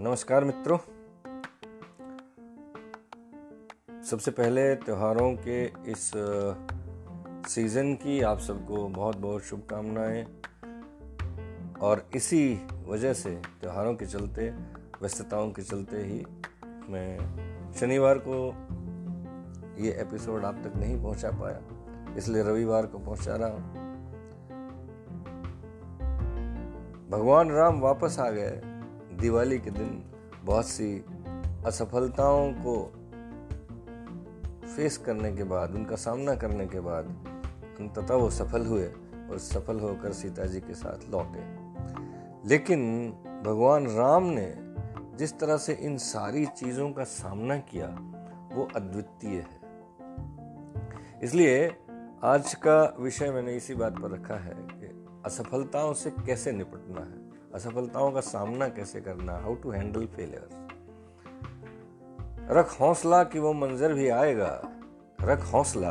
नमस्कार मित्रों। सबसे पहले त्योहारों के इस सीज़न की आप सबको बहुत बहुत शुभकामनाएँ। और इसी वजह से त्योहारों के चलते, व्यस्तताओं के चलते ही मैं शनिवार को ये एपिसोड आप तक नहीं पहुँचा पाया, इसलिए रविवार को पहुँचा रहा हूँ। भगवान राम वापस आ गए। दिवाली के दिन बहुत सी असफलताओं को फेस करने के बाद, उनका सामना करने के बाद अंततः वो सफल हुए और सफल होकर सीता जी के साथ लौटे। लेकिन भगवान राम ने जिस तरह से इन सारी चीज़ों का सामना किया, वो अद्वितीय है। इसलिए आज का विषय मैंने इसी बात पर रखा है कि असफलताओं से कैसे निपटना है। असफलताओं का सामना कैसे करना? हाउ टू हैंडल फेलियर रख हौसला कि वो मंजर भी आएगा। रख हौसला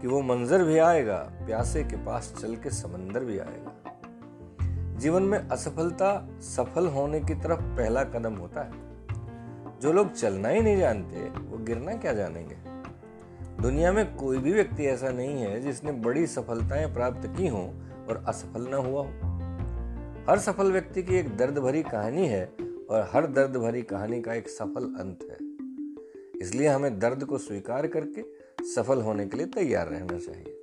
कि वो मंजर भी आएगा। प्यासे के पास चल के समंदर भी आएगा। जीवन में असफलता सफल होने की तरफ़ पहला कदम होता है। जो लोग चलना ही नहीं जानते, वो गिरना क्या जानेंगे? दुनिया में कोई भी व्यक्ति ऐसा नहीं है जिसने बड़ी सफलताएँ प्राप्त की हों और असफल ना हुआ हो। हर सफल व्यक्ति की एक दर्द भरी कहानी है और हर दर्द भरी कहानी का एक सफल अंत है। इसलिए हमें दर्द को स्वीकार करके सफल होने के लिए तैयार रहना चाहिए।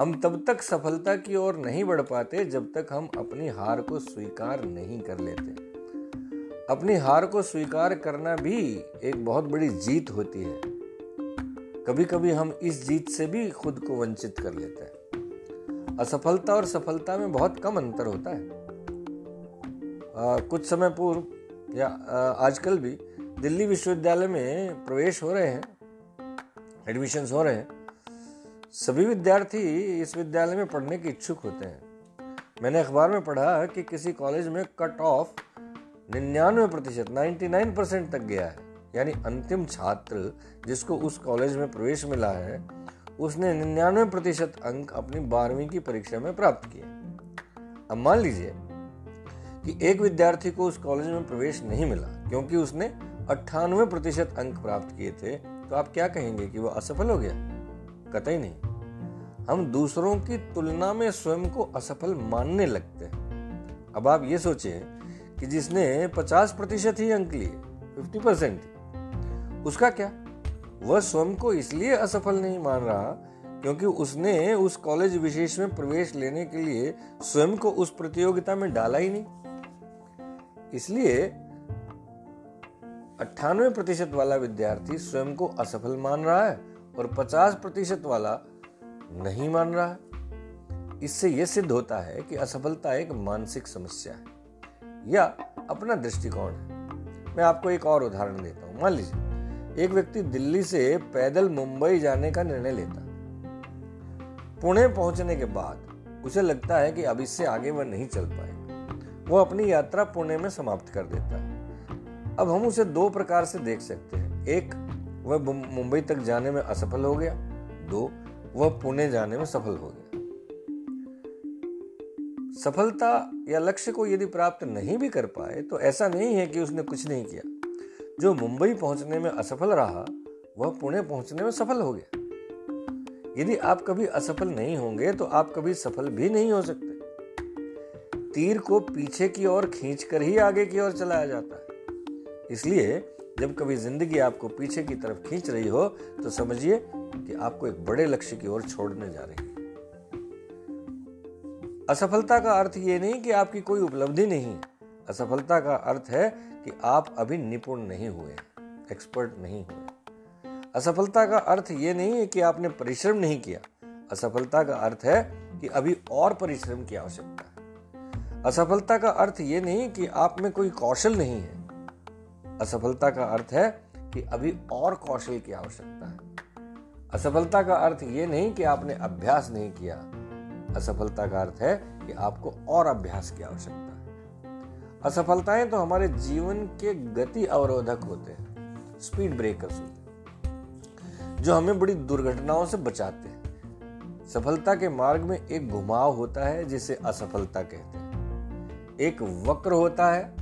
हम तब तक सफलता की ओर नहीं बढ़ पाते जब तक हम अपनी हार को स्वीकार नहीं कर लेते। अपनी हार को स्वीकार करना भी एक बहुत बड़ी जीत होती है। कभी कभी हम इस जीत से भी खुद को वंचित कर लेते हैं। असफलता और सफलता में बहुत कम अंतर होता है। कुछ समय पूर्व, या आजकल भी, दिल्ली विश्वविद्यालय में प्रवेश हो रहे हैं, एडमिशन्स हो रहे हैं। सभी विद्यार्थी इस विद्यालय में पढ़ने के इच्छुक होते हैं। मैंने अखबार में पढ़ा कि किसी कॉलेज में कट ऑफ़ निन्यानवे प्रतिशत नाइन्टी नाइन परसेंट तक गया है। यानी अंतिम छात्र जिसको उस कॉलेज में प्रवेश मिला है, उसने निन्यानवे प्रतिशत अंक अपनी बारहवीं की परीक्षा में प्राप्त किए। अब मान लीजिए कि एक विद्यार्थी को उस कॉलेज में प्रवेश नहीं मिला, क्योंकि उसने अट्ठानवे प्रतिशत अंक प्राप्त किए थे तो आप क्या कहेंगे कि वह असफल हो गया? कतई नहीं। हम दूसरों की तुलना में स्वयं को असफल मानने लगते हैं। अब आप ये सोचिए कि जिसने 50 प्रतिशत ही अंक लिए 50 परसेंट उसका क्या? वह स्वयं को इसलिए असफल नहीं मान रहा क्योंकि उसने उस कॉलेज विशेष में प्रवेश लेने के लिए स्वयं को उस प्रतियोगिता में डाला ही नहीं। इसलिए अट्ठानवे प्रतिशत वाला विद्यार्थी स्वयं को असफल मान रहा है और पचास प्रतिशत वाला नहीं मान रहा है। इससे यह सिद्ध होता है कि असफलता एक मानसिक समस्या है या अपना दृष्टिकोण है। मैं आपको एक और उदाहरण देता हूँ। मान लीजिए, एक व्यक्ति दिल्ली से पैदल मुंबई जाने का निर्णय लेता। पुणे पहुँचने के बाद उसे लगता है कि अब इससे आगे वह नहीं चल पाएगा। वो अपनी यात्रा पुणे में समाप्त कर देता है। अब हम उसे दो प्रकार से देख सकते हैं। एक, वह मुंबई तक जाने में असफल हो गया। दो, वह पुणे जाने में सफल हो गया। सफलता या लक्ष्य को यदि प्राप्त नहीं भी कर पाए तो ऐसा नहीं है कि उसने कुछ नहीं किया। जो मुंबई पहुँचने में असफल रहा, वह पुणे पहुँचने में सफल हो गया। यदि आप कभी असफल नहीं होंगे तो आप कभी सफल भी नहीं हो सकते। तीर को पीछे की ओर खींचकर ही आगे की ओर चलाया जाता है। इसलिए, जब कभी ज़िंदगी आपको पीछे की तरफ़ खींच रही हो तो समझिए कि आपको एक बड़े लक्ष्य की ओर छोड़ने जा रही है। असफलता का अर्थ ये नहीं कि आपकी कोई उपलब्धि नहीं असफलता का अर्थ है कि आप अभी निपुण नहीं हुए एक्सपर्ट नहीं हुए असफलता का अर्थ ये नहीं है कि आपने परिश्रम नहीं किया। असफलता का अर्थ है कि अभी और परिश्रम की आवश्यकता है। असफलता का अर्थ ये नहीं कि आप में कोई कौशल नहीं है। असफलता का अर्थ है कि अभी और कौशल की आवश्यकता है। असफलता का अर्थ ये नहीं कि आपने अभ्यास नहीं किया। असफलता का अर्थ है कि आपको और अभ्यास की आवश्यकता है। असफलताएँ तो हमारे जीवन के गति अवरोधक होते हैं स्पीड ब्रेकर्स होते हैं, जो हमें बड़ी दुर्घटनाओं से बचाते हैं। सफलता के मार्ग में एक घुमाव होता है जिसे असफलता कहते हैं। एक वक्र होता है,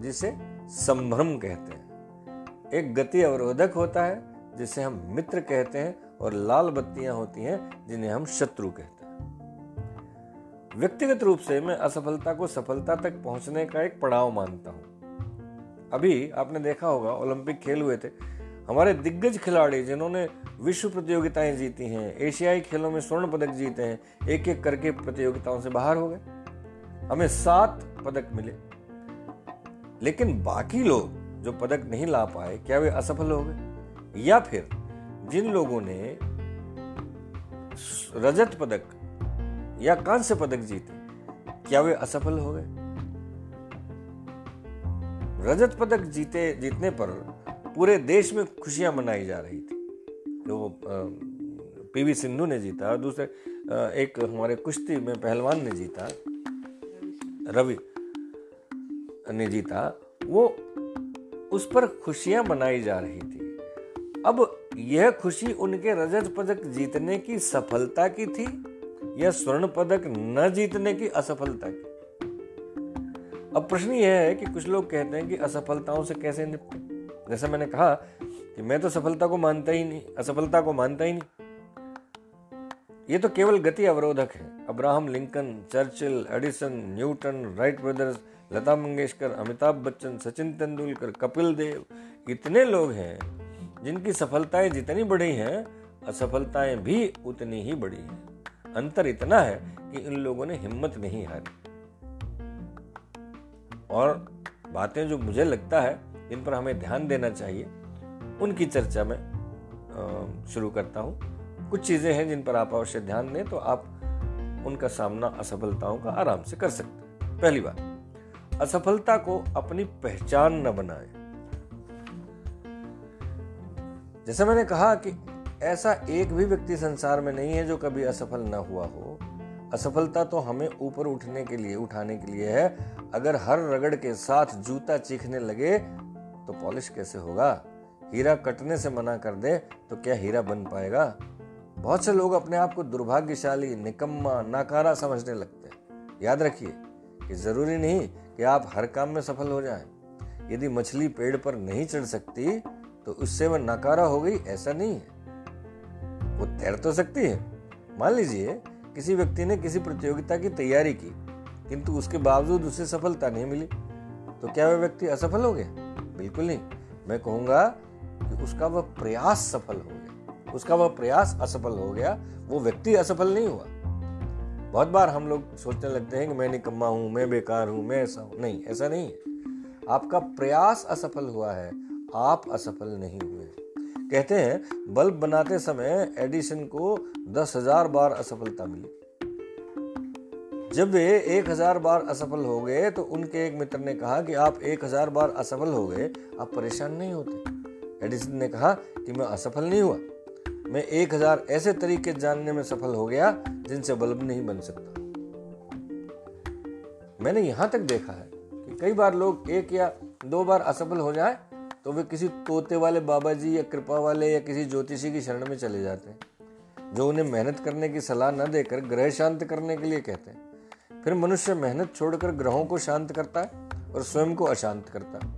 जिसे संभ्रम कहते हैं। एक गति अवरोधक होता है, जिसे हम मित्र कहते हैं और लाल बत्तियाँ होती हैं, जिन्हें हम शत्रु कहते हैं। व्यक्तिगत रूप से मैं असफलता को सफलता तक पहुँचने का एक पड़ाव मानता हूँ। अभी आपने देखा होगा, ओलंपिक खेल हुए थे। हमारे दिग्गज खिलाड़ी, जिन्होंने विश्व प्रतियोगिताएँ जीती हैं, एशियाई खेलों में स्वर्ण पदक जीते हैं एक एक करके प्रतियोगिताओं से बाहर हो गए। हमें सात पदक मिले। लेकिन बाकी लोग जो पदक नहीं ला पाए, क्या वे असफल हो गए? या फिर जिन लोगों ने रजत पदक या कांस्य पदक जीते, क्या वे असफल हो गए? रजत पदक जीते, जीतने पर पूरे देश में खुशियाँ मनाई जा रही थी। जो पीवी सिंधु ने जीता, दूसरे एक हमारे कुश्ती में पहलवान ने जीता। रवि ने जीता वो उस पर खुशियाँ मनाई जा रही थी। अब यह खुशी उनके रजत पदक जीतने की सफलता की थी या स्वर्ण पदक न जीतने की असफलता की? अब प्रश्न यह है कि कुछ लोग कहते हैं कि असफलताओं से कैसे निपटे? जैसे मैंने कहा कि मैं तो सफलता को मानता ही नहीं, असफलता को मानता ही नहीं। ये तो केवल गति अवरोधक है। Abraham Lincoln, Churchill, Edison, Newton Wright brothers Lata Mangeshkar, Amitabh Bachchan, Sachin Tendulkar, Kapil Dev, इतने लोग हैं, जिनकी सफलताएँ जितनी बड़ी हैं, असफलताएँ भी उतनी ही बड़ी हैं। अंतर इतना है कि इन लोगों ने हिम्मत नहीं हारी। और बातें जो मुझे लगता है, इन पर हमें ध्यान देना चाहिए, उनकी चर्चा में शुरू करता हूँ। कुछ चीज़ें हैं जिन पर आप अवश्य ध्यान दें तो आप उनका सामना असफलताओं का आराम से कर सकते हैं। पहली बात, असफलता को अपनी पहचान न बनाए। जैसा मैंने कहा कि ऐसा एक भी व्यक्ति संसार में नहीं है जो कभी असफल न हुआ हो। असफलता तो हमें ऊपर उठने के लिए, उठाने के लिए है। अगर हर रगड़ के साथ जूता चीखने लगे तो पॉलिश कैसे होगा? हीरा कटने से मना कर दे तो क्या हीरा बन पाएगा? बहुत से लोग अपने आप को दुर्भाग्यशाली, निकम्मा, नाकारा समझने लगते हैं। याद रखिए कि ज़रूरी नहीं कि आप हर काम में सफल हो जाएँ। यदि मछली पेड़ पर नहीं चढ़ सकती तो उससे वह नाकारा हो गई, ऐसा नहीं है। वो तैर तो सकती है। मान लीजिए, किसी व्यक्ति ने किसी प्रतियोगिता की तैयारी की, किंतु उसके बावजूद उसे सफलता नहीं मिली तो क्या वह व्यक्ति असफल हो गया बिल्कुल नहीं। मैं कहूँगा कि उसका वह प्रयास सफल हो गया। उसका वह प्रयास असफल हो गया, वो व्यक्ति असफल नहीं हुआ। बहुत बार हम लोग सोचने लगते हैं कि मैं निकम्मा हूँ, मैं बेकार हूँ, मैं ऐसा हूँ। नहीं, ऐसा नहीं है। आपका प्रयास असफल हुआ है, आप असफल नहीं हुए। कहते हैं, बल्ब बनाते समय एडिसन को दस हज़ार बार असफलता मिली। जब वे एक हज़ार बार असफल हो गए तो उनके एक मित्र ने कहा कि आप एक हज़ार बार असफल हो गए, आप परेशान नहीं होते। एडिसन ने कहा कि मैं असफल नहीं हुआ। मैं एक हज़ार ऐसे तरीके जानने में सफल हो गया जिनसे बल्ब नहीं बन सकता। मैंने यहाँ तक देखा है कि कई बार लोग एक या दो बार असफल हो जाए तो वे किसी तोते वाले बाबा जी या कृपा वाले या किसी ज्योतिषी की शरण में चले जाते हैं, जो उन्हें मेहनत करने की सलाह न देकर ग्रह शांत करने के लिए कहते हैं। फिर मनुष्य मेहनत छोड़कर ग्रहों को शांत करता है और स्वयं को अशांत करता है।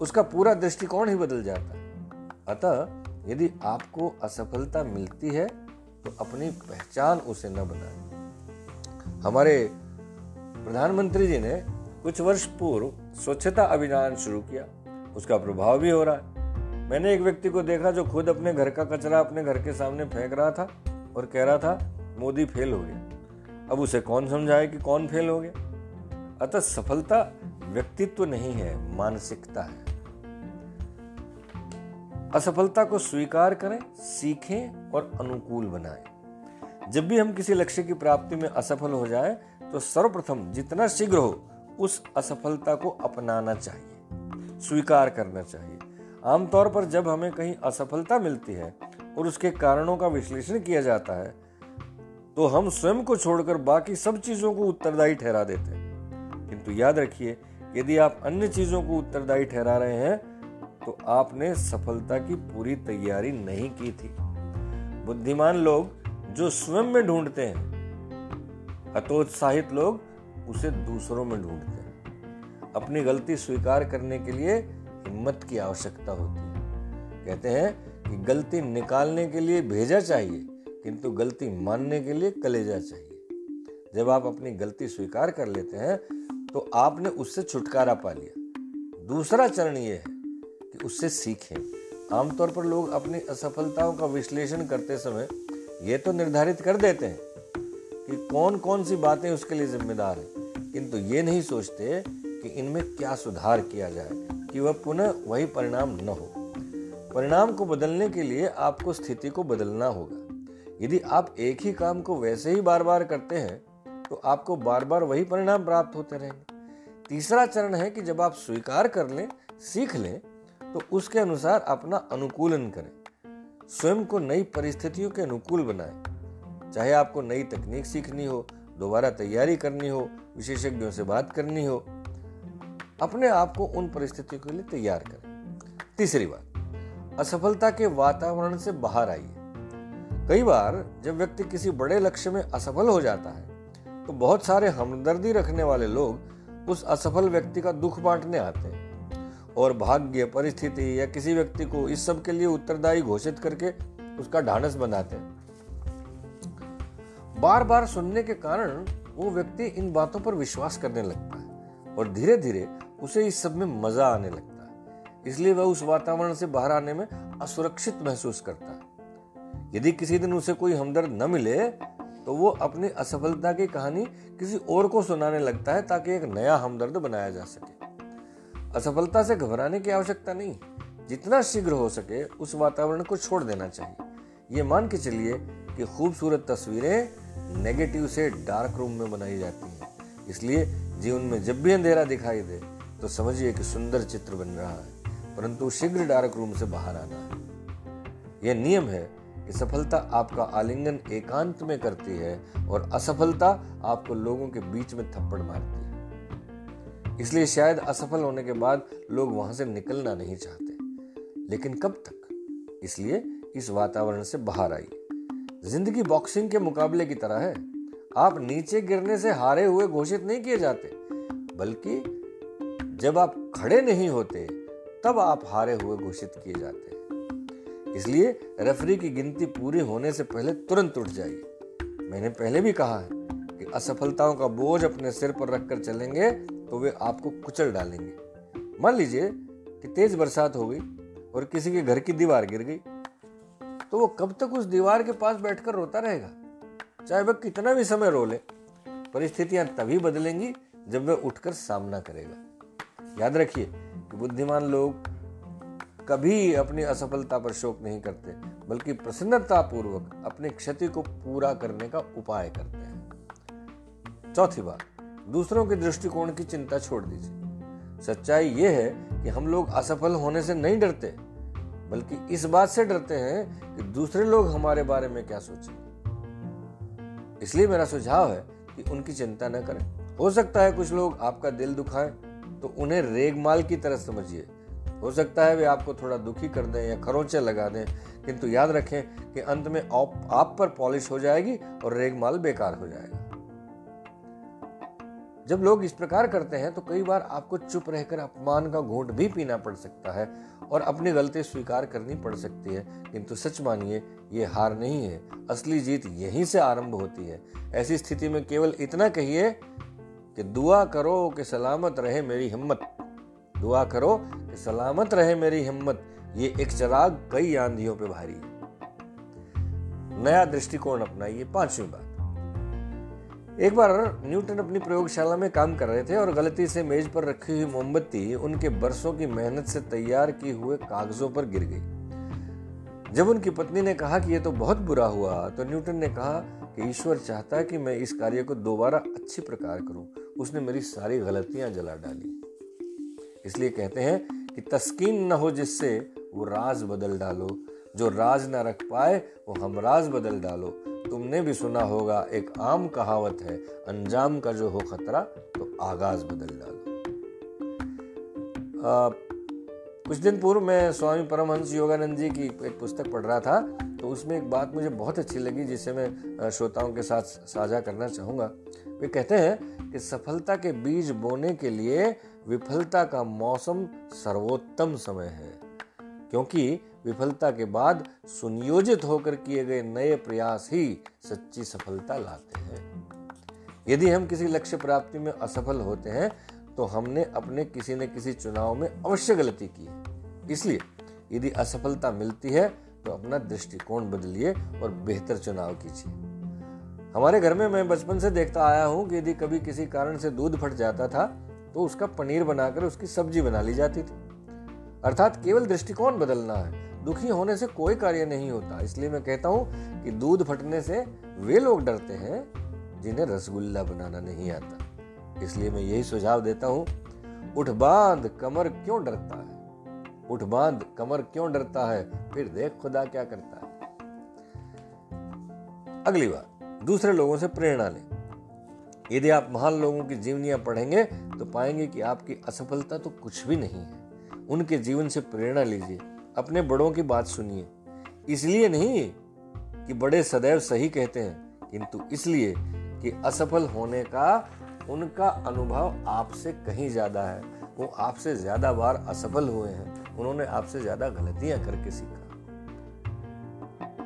उसका पूरा दृष्टिकोण ही बदल जाता है। अतः यदि आपको असफलता मिलती है तो अपनी पहचान उसे न बनाए। हमारे प्रधानमंत्री जी ने कुछ वर्ष पूर्व स्वच्छता अभियान शुरू किया। उसका प्रभाव भी हो रहा है। मैंने एक व्यक्ति को देखा जो खुद अपने घर का कचरा अपने घर के सामने फेंक रहा था और कह रहा था, मोदी फेल हो गया। अब उसे कौन समझाए कि कौन फेल हो गया? अतः सफलता व्यक्तित्व नहीं है, मानसिकता है। असफलता को स्वीकार करें, सीखें और अनुकूल बनाएँ। जब भी हम किसी लक्ष्य की प्राप्ति में असफल हो जाए तो सर्वप्रथम जितना शीघ्र हो, उस असफलता को अपनाना चाहिए, स्वीकार करना चाहिए। आमतौर पर जब हमें कहीं असफलता मिलती है और उसके कारणों का विश्लेषण किया जाता है तो हम स्वयं को छोड़कर बाकी सब चीज़ों को उत्तरदायी ठहरा देते हैं। किंतु याद रखिए, यदि आप अन्य चीज़ों को उत्तरदायी ठहरा रहे हैं तो आपने सफलता की पूरी तैयारी नहीं की थी। बुद्धिमान लोग जो स्वयं में ढूंढते हैं, हतोत्साहित लोग उसे दूसरों में ढूंढते हैं। अपनी गलती स्वीकार करने के लिए हिम्मत की आवश्यकता होती है। कहते हैं कि गलती निकालने के लिए भेजा चाहिए, किंतु गलती मानने के लिए कलेजा चाहिए। जब आप अपनी गलती स्वीकार कर लेते हैं तो आपने उससे छुटकारा पा लिया। दूसरा चरण यह है कि उससे सीखें। आमतौर पर लोग अपनी असफलताओं का विश्लेषण करते समय ये तो निर्धारित कर देते हैं कि कौन कौन सी बातें उसके लिए जिम्मेदार हैं। किंतु ये नहीं सोचते कि इनमें क्या सुधार किया जाए, कि वह पुनः वही परिणाम न हो। परिणाम को बदलने के लिए आपको स्थिति को बदलना होगा। यदि आप एक ही काम को वैसे ही बार बार करते हैं तो आपको बार बार वही परिणाम प्राप्त होते रहेंगे। तीसरा चरण है कि जब आप स्वीकार कर लें, सीख लें तो उसके अनुसार अपना अनुकूलन करें। स्वयं को नई परिस्थितियों के अनुकूल बनाएँ। चाहे आपको नई तकनीक सीखनी हो, दोबारा तैयारी करनी हो, विशेषज्ञों से बात करनी हो, अपने आप को उन परिस्थितियों के लिए तैयार करें। तीसरी बात, असफलता के वातावरण से बाहर आइए। कई बार जब व्यक्ति किसी बड़े लक्ष्य में असफल हो जाता है तो बहुत सारे हमदर्दी रखने वाले लोग उस असफल व्यक्ति का दुख बांटने आते हैं। और भाग्य, परिस्थिति या किसी व्यक्ति को इस सब के लिए उत्तरदायी घोषित करके उसका ढांढस बनाते हैं। बार बार सुनने के कारण वो व्यक्ति इन बातों पर विश्वास करने लगता है और धीरे धीरे उसे इस सब में मज़ा आने लगता है। इसलिए वह उस वातावरण से बाहर आने में असुरक्षित महसूस करता है। यदि किसी दिन उसे कोई हमदर्द न मिले तो वो अपनी असफलता की कहानी किसी और को सुनाने लगता है ताकि एक नया हमदर्द बनाया जा सके। असफलता से घबराने की आवश्यकता नहीं। जितना शीघ्र हो सके उस वातावरण को छोड़ देना चाहिए। ये मान के चलिए कि खूबसूरत तस्वीरें नेगेटिव से डार्क रूम में बनाई जाती हैं। इसलिए जीवन में जब भी अंधेरा दिखाई दे तो समझिए कि सुंदर चित्र बन रहा है, परंतु शीघ्र डार्क रूम से बाहर आना। है यह नियम है कि सफलता आपका आलिंगन एकांत में करती है और असफलता आपको लोगों के बीच में थप्पड़ मारती है। इसलिए शायद असफल होने के बाद लोग वहाँ से निकलना नहीं चाहते। लेकिन कब तक? इसलिए इस वातावरण से बाहर आई ज़िंदगी बॉक्सिंग के मुकाबले की तरह है। आप नीचे गिरने से हारे हुए घोषित नहीं किए जाते, बल्कि जब आप खड़े नहीं होते, तब आप हारे हुए घोषित किए जाते। हैं इसलिए रेफरी की गिनती पूरी होने से पहले तुरंत उठ जाइए। मैंने पहले भी कहा है कि असफलताओं का बोझ अपने सिर पर रखकर चलेंगे तो वे आपको कुचल डालेंगे। मान लीजिए कि तेज बरसात हो गई और किसी के घर की दीवार गिर गई तो वो कब तक उस दीवार के पास बैठकर रोता रहेगा? चाहे वह कितना भी समय रो ले, परिस्थितियाँ तभी बदलेंगी जब वह उठकर सामना करेगा। याद रखिए कि बुद्धिमान लोग कभी अपनी असफलता पर शोक नहीं करते, बल्कि प्रसन्नता पूर्वक अपनी क्षति को पूरा करने का उपाय करते हैं। चौथी बात दूसरों के दृष्टिकोण की चिंता छोड़ दीजिए। सच्चाई यह है कि हम लोग असफल होने से नहीं डरते, बल्कि इस बात से डरते हैं कि दूसरे लोग हमारे बारे में क्या सोचेंगे इसलिए मेरा सुझाव है कि उनकी चिंता न करें। हो सकता है कुछ लोग आपका दिल दुखाएँ तो उन्हें रेगमाल की तरह समझिए। हो सकता है वे आपको थोड़ा दुखी कर दें या खरोंचे लगा दें, किंतु याद रखें कि अंत में आप पर पॉलिश हो जाएगी और रेगमाल बेकार हो जाएगा। जब लोग इस प्रकार करते हैं तो कई बार आपको चुप रहकर अपमान का घोट भी पीना पड़ सकता है और अपनी गलती स्वीकार करनी पड़ सकती है। किंतु सच मानिए, ये हार नहीं है। असली जीत यहीं से आरंभ होती है। ऐसी स्थिति में केवल इतना कहिए कि दुआ करो कि सलामत रहे मेरी हिम्मत। दुआ करो कि सलामत रहे मेरी हिम्मत। ये एक चराग कई आंधियों पे भारी नया दृष्टिकोण अपनाइए, पांचवी बात। एक बार न्यूटन अपनी प्रयोगशाला में काम कर रहे थे और गलती से मेज पर रखी हुई मोमबत्ती उनके बरसों की मेहनत से तैयार की हुए कागजों पर गिर गई। जब उनकी पत्नी ने कहा कि यह तो बहुत बुरा हुआ तो न्यूटन ने कहा कि ईश्वर चाहता है कि मैं इस कार्य को दोबारा अच्छी प्रकार करूँ। उसने मेरी सारी गलतियाँ जला डाली। इसलिए कहते हैं कि तस्कीन न हो जिससे वो राज बदल डालो। जो राज ना रख पाए, वो हम राज बदल डालो। तुमने भी सुना होगा, एक आम कहावत है, अंजाम का जो हो खतरा तो आगाज़ बदल डालो कुछ दिन पूर्व मैं स्वामी परमहंस योगानंद जी की एक पुस्तक पढ़ रहा था तो उसमें एक बात मुझे बहुत अच्छी लगी, जिसे मैं श्रोताओं के साथ साझा करना चाहूँगा। वे कहते हैं कि सफलता के बीज बोने के लिए विफलता का मौसम सर्वोत्तम समय है, क्योंकि विफलता के बाद सुनियोजित होकर किए गए नए प्रयास ही सच्ची सफलता लाते हैं। यदि हम किसी लक्ष्य प्राप्ति में असफल होते हैं तो हमने अपने किसी न किसी चुनाव में अवश्य गलती की इसलिए यदि असफलता मिलती है तो अपना दृष्टिकोण बदलिए और बेहतर चुनाव कीजिए। हमारे घर में मैं बचपन से देखता आया हूँ कि यदि कभी किसी कारण से दूध फट जाता था तो उसका पनीर बनाकर उसकी सब्ज़ी बना ली जाती थी। अर्थात केवल दृष्टिकोण बदलना है दुखी होने से कोई कार्य नहीं होता। इसलिए मैं कहता हूँ कि दूध फटने से वे लोग डरते हैं जिन्हें रसगुल्ला बनाना नहीं आता। इसलिए मैं यही सुझाव देता हूँ, उठ बाँध, कमर क्यों डरता है? उठ बाँध, कमर क्यों डरता है? फिर देख खुदा क्या करता है। अगली बात, दूसरे लोगों से प्रेरणा लें। यदि आप महान लोगों की जीवनियाँ पढ़ेंगे तो पाएँगे कि आपकी असफलता तो कुछ भी नहीं है। उनके जीवन से प्रेरणा लीजिए। अपने बड़ों की बात सुनिए। इसलिए नहीं कि बड़े सदैव सही कहते हैं, किंतु इसलिए कि असफल होने का, उनका अनुभव आपसे कहीं ज़्यादा है। वो आपसे ज़्यादा बार असफल हुए हैं। उन्होंने आपसे ज़्यादा गलतियाँ करके सीखा।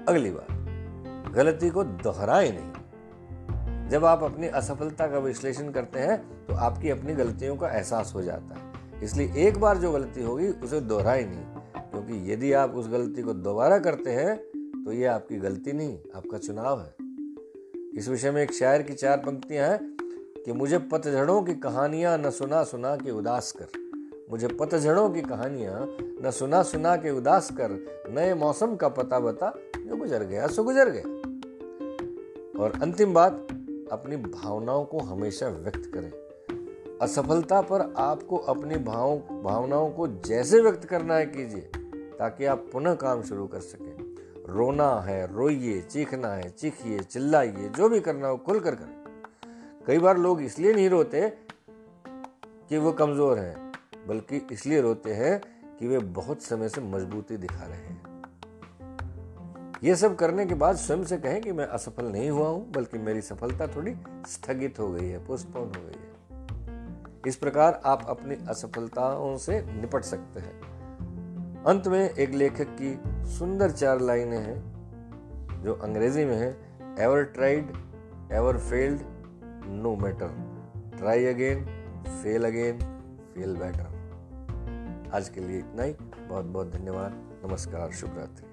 अगली बार गलती को दोहराए नहीं। जब आप अपनी असफलता का विश्लेषण करते हैं तो आपकी अपनी गलतियों का एहसास हो जाता है। इसलिए एक बार जो गलती होगी, उसे दोहराए नहीं। क्योंकि यदि आप उस गलती को दोबारा करते हैं तो ये आपकी गलती नहीं, आपका चुनाव है। इस विषय में एक शायर की चार पंक्तियाँ हैं कि मुझे पतझड़ों की कहानियाँ न सुना सुना के उदास कर। मुझे पतझड़ों की कहानियाँ न सुना सुना के उदास कर। नए मौसम का पता बता, जो गुजर गया, सो गुजर गया। और अंतिम बात, अपनी भावनाओं को हमेशा व्यक्त करें। असफलता पर आपको अपनी भाव, भावनाओं को जैसे व्यक्त करना है कीजिए। ताकि आप पुनः काम शुरू कर सकें। रोना है, रोइए, चीखना है, चीखिए, चिल्लाइए, जो भी करना हो खुल कर। करें कई बार लोग इसलिए नहीं रोते कि वो कमज़ोर हैं, बल्कि इसलिए रोते हैं कि वे बहुत समय से मजबूती दिखा रहे हैं। ये सब करने के बाद स्वयं से कहें कि मैं असफल नहीं हुआ हूँ, बल्कि मेरी सफलता थोड़ी स्थगित हो गई है पोस्टपोन हो गई है। इस प्रकार आप अपनी असफलताओं से निपट सकते हैं। अंत में एक लेखक की सुंदर चार लाइनें हैं, जो अंग्रेज़ी में है ever tried ever failed no matter try again fail again fail better आज के लिए इतना ही। बहुत बहुत धन्यवाद। नमस्कार। शुभ रात्रि।